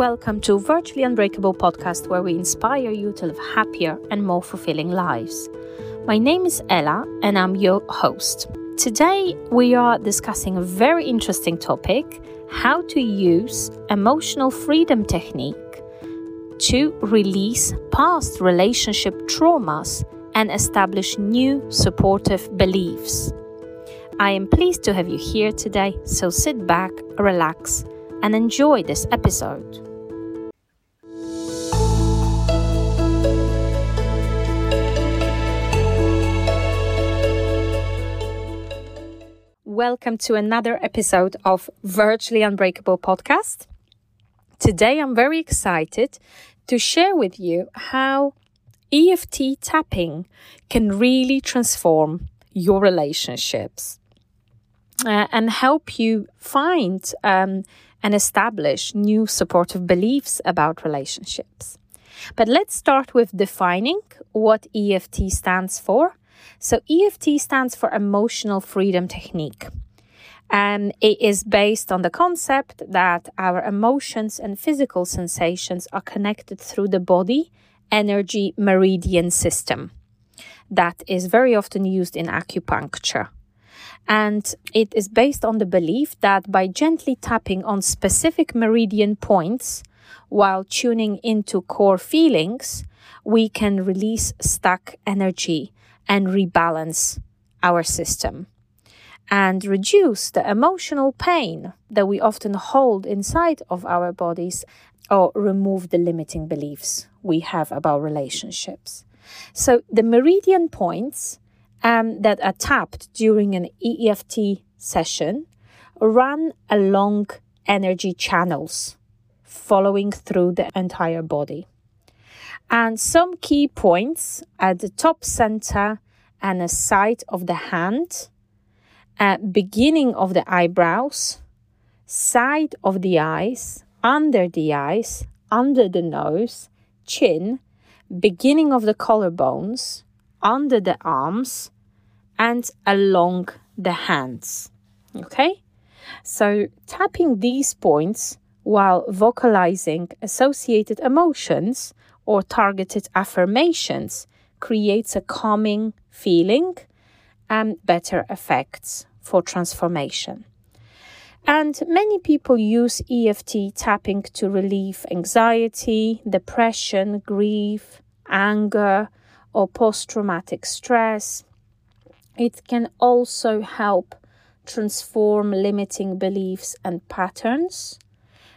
welcome to Virtually Unbreakable podcast where we inspire you to live happier and more fulfilling lives. My name is Ela and I'm your host. Today we are discussing a very interesting topic, how to use emotional freedom technique to release past relationship traumas and establish new supportive beliefs. I am pleased to have you here today, so sit back, relax, and enjoy this episode. Welcome to another episode of Virtually Unbreakable podcast. Today I'm very excited to share with you how EFT tapping can really transform your relationships uh, and help you find um, and establish new supportive beliefs about relationships. But let's start with defining what EFT stands for. So, EFT stands for Emotional Freedom Technique. And it is based on the concept that our emotions and physical sensations are connected through the body energy meridian system that is very often used in acupuncture. And it is based on the belief that by gently tapping on specific meridian points while tuning into core feelings, we can release stuck energy and rebalance our system and reduce the emotional pain that we often hold inside of our bodies or remove the limiting beliefs we have about relationships. So the meridian points um, that are tapped during an EFT session run along energy channels following through the entire body. And some key points at the top center and the side of the hand, at beginning of the eyebrows, side of the eyes, under the eyes, under the nose, chin, beginning of the collarbones, under the arms and along the hands. Okay? So, tapping these points while vocalizing associated emotions or targeted affirmations creates a calming feeling and better effects for transformation. And many people use EFT tapping to relieve anxiety, depression, grief, anger, or post traumatic stress. It can also help transform limiting beliefs and patterns.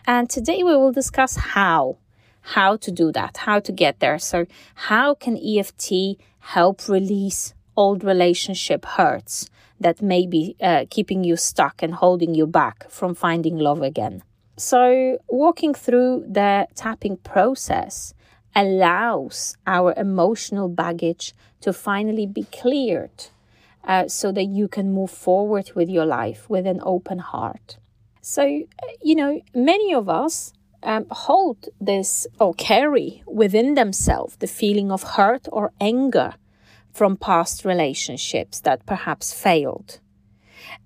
And today we will discuss how how to do that, how to get there. So, how can EFT help release old relationship hurts that may be uh, keeping you stuck and holding you back from finding love again? So, walking through the tapping process allows our emotional baggage to finally be cleared uh, so that you can move forward with your life with an open heart. So, uh, you know, many of us um, hold this or carry within themselves the feeling of hurt or anger from past relationships that perhaps failed.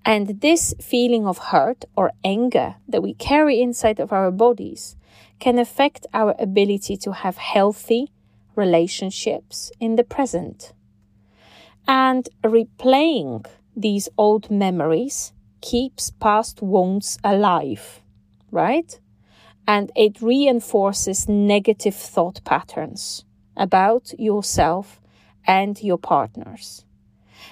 And this feeling of hurt or anger that we carry inside of our bodies can affect our ability to have healthy relationships in the present. And replaying these old memories keeps past wounds alive, right? And it reinforces negative thought patterns about yourself and your partners.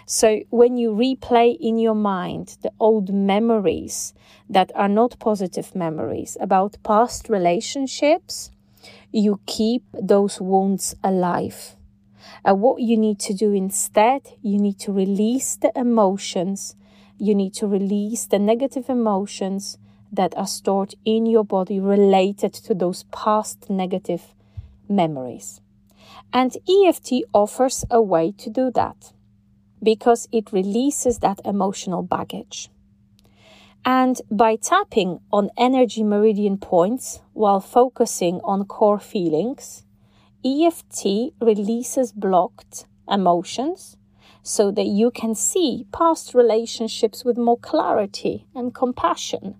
So when you replay in your mind the old memories that are not positive memories about past relationships, you keep those wounds alive. And what you need to do instead, you need to release the emotions, you need to release the negative emotions that are stored in your body related to those past negative memories. And EFT offers a way to do that because it releases that emotional baggage. And by tapping on energy meridian points while focusing on core feelings, EFT releases blocked emotions so that you can see past relationships with more clarity and compassion.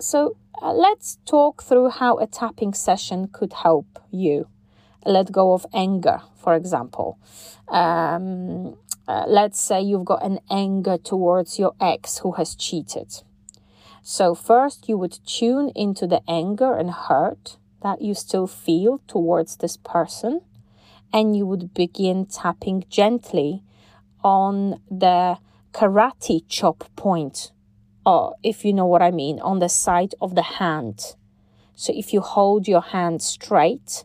So, Uh, let's talk through how a tapping session could help you let go of anger, for example. Um, uh, let's say you've got an anger towards your ex who has cheated. So, first, you would tune into the anger and hurt that you still feel towards this person, and you would begin tapping gently on the karate chop point, or if you know what I mean, on the side of the hand. So, if you hold your hand straight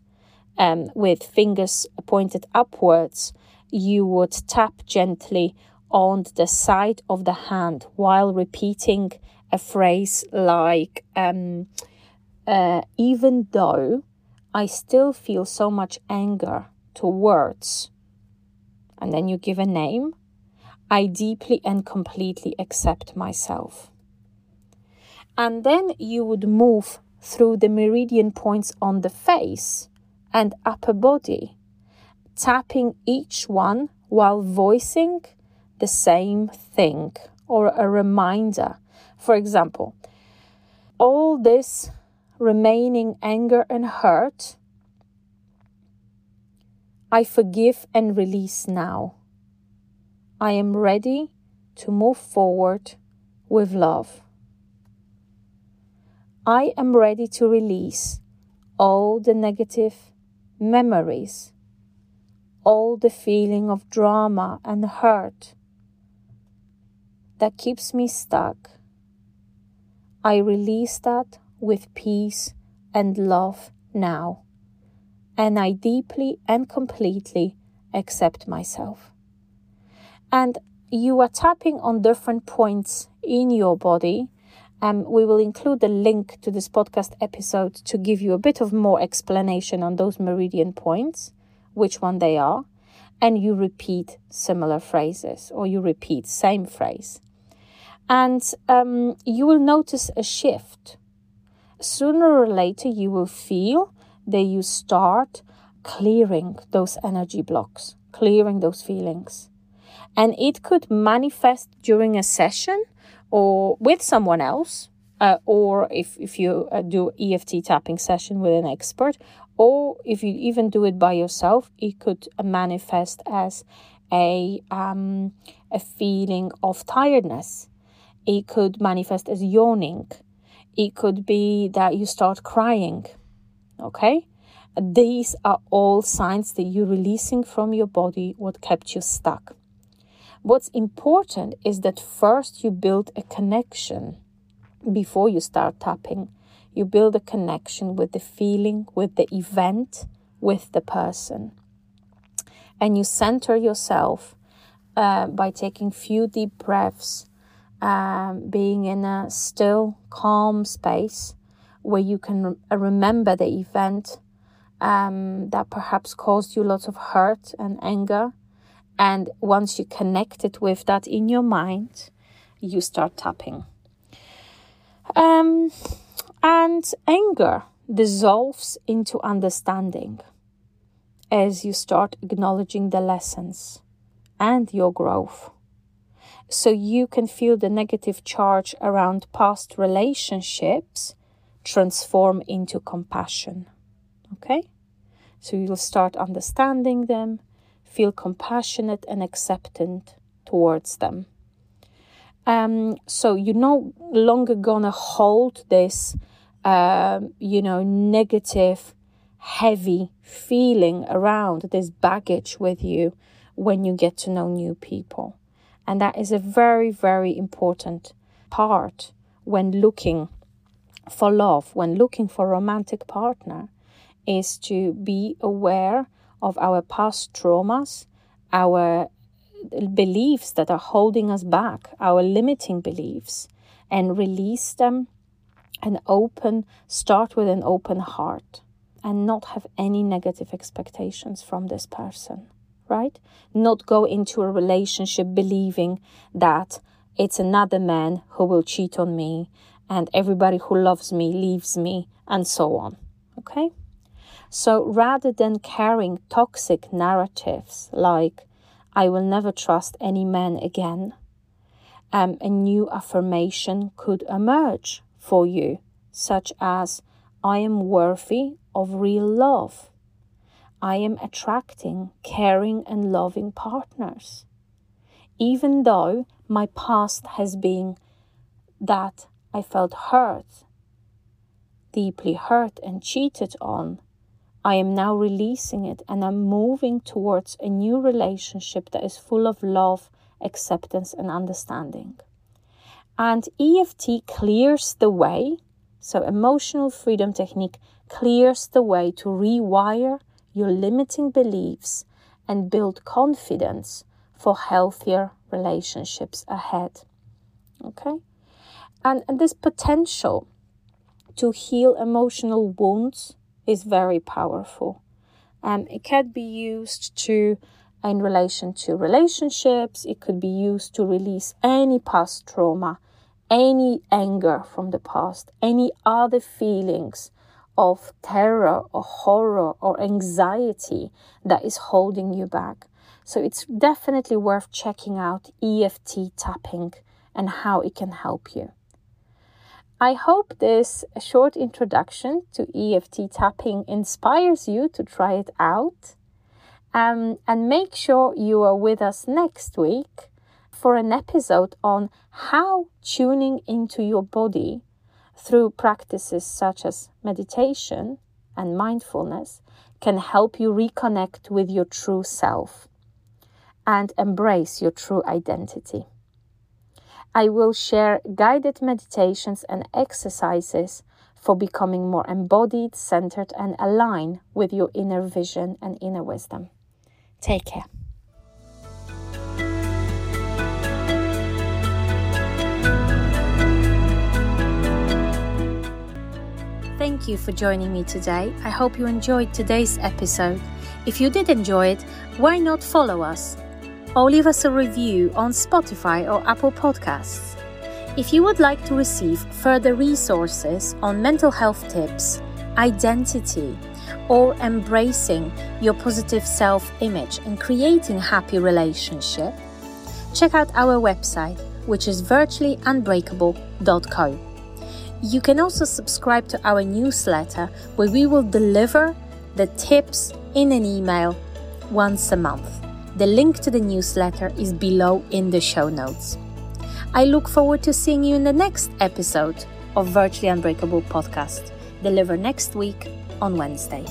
um, with fingers pointed upwards, you would tap gently on the side of the hand while repeating a phrase like, um, uh, even though I still feel so much anger towards, and then you give a name, I deeply and completely accept myself. And then you would move through the meridian points on the face and upper body, tapping each one while voicing the same thing or a reminder for example, all this remaining anger and hurt, I forgive and release now. I am ready to move forward with love. I am ready to release all the negative memories, all the feeling of drama and hurt that keeps me stuck I release that with peace and love now. And I deeply and completely accept myself. And you are tapping on different points in your body. Um, we will include the link to this podcast episode to give you a bit of more explanation on those meridian points, which one they are, and you repeat similar phrases or you repeat same phrase and um, you will notice a shift. Sooner or later, you will feel that you start clearing those energy blocks, clearing those feelings. And it could manifest during a session or with someone else, uh, or if, if you uh, do EFT tapping session with an expert, or if you even do it by yourself, it could manifest as a um, a feeling of tiredness it could manifest as yawning. It could be that you start crying. Okay? These are all signs that you're releasing from your body what kept you stuck. What's important is that first you build a connection before you start tapping. You build a connection with the feeling, with the event, with the person. And you center yourself uh, by taking few deep breaths um, being in a still, calm space where you can re- remember the event um, that perhaps caused you lots of hurt and anger. And once you connect it with that in your mind, you start tapping. Um, and anger dissolves into understanding as you start acknowledging the lessons and your growth so you can feel the negative charge around past relationships transform into compassion. Okay? So you'll start understanding them, feel compassionate and acceptant towards them. Um, so you're no longer gonna hold this, uh, you know, negative, heavy feeling around this baggage with you when you get to know new people. And that is a very, very important part when looking for love, when looking for a romantic partner, is to be aware of our past traumas, our beliefs that are holding us back, our limiting beliefs, and release them and open, start with an open heart and not have any negative expectations from this person right? Not go into a relationship believing that it's another man who will cheat on me and everybody who loves me leaves me and so on. Okay? So rather than carrying toxic narratives like, I will never trust any man again, um, a new affirmation could emerge for you, such as I am worthy of real love. I am attracting caring and loving partners. Even though my past has been that I felt hurt, deeply hurt and cheated on, I am now releasing it and I'm moving towards a new relationship that is full of love, acceptance, and understanding. And EFT clears the way, so emotional freedom technique clears the way to rewire your limiting beliefs and build confidence for healthier relationships ahead. Okay? And, and this potential to heal emotional wounds is very powerful. Um, it can be used to in relation to relationships, it could be used to release any past trauma, any anger from the past, any other feelings of terror or horror or anxiety that is holding you back. So it's definitely worth checking out EFT tapping and how it can help you. I hope this short introduction to EFT tapping inspires you to try it out. Um, and make sure you are with us next week for an episode on how tuning into your body through practices such as meditation and mindfulness can help you reconnect with your true self and embrace your true identity. I will share guided meditations and exercises for becoming more embodied, centered, and aligned with your inner vision and inner wisdom. Take care. Thank you for joining me today. I hope you enjoyed today's episode. If you did enjoy it, why not follow us? Or leave us a review on Spotify or Apple Podcasts. If you would like to receive further resources on mental health tips, identity, or embracing your positive self image and creating happy relationship, check out our website, which is virtuallyunbreakable.co. You can also subscribe to our newsletter where we will deliver the tips in an email once a month. The link to the newsletter is below in the show notes. I look forward to seeing you in the next episode of Virtually Unbreakable podcast, delivered next week on Wednesday.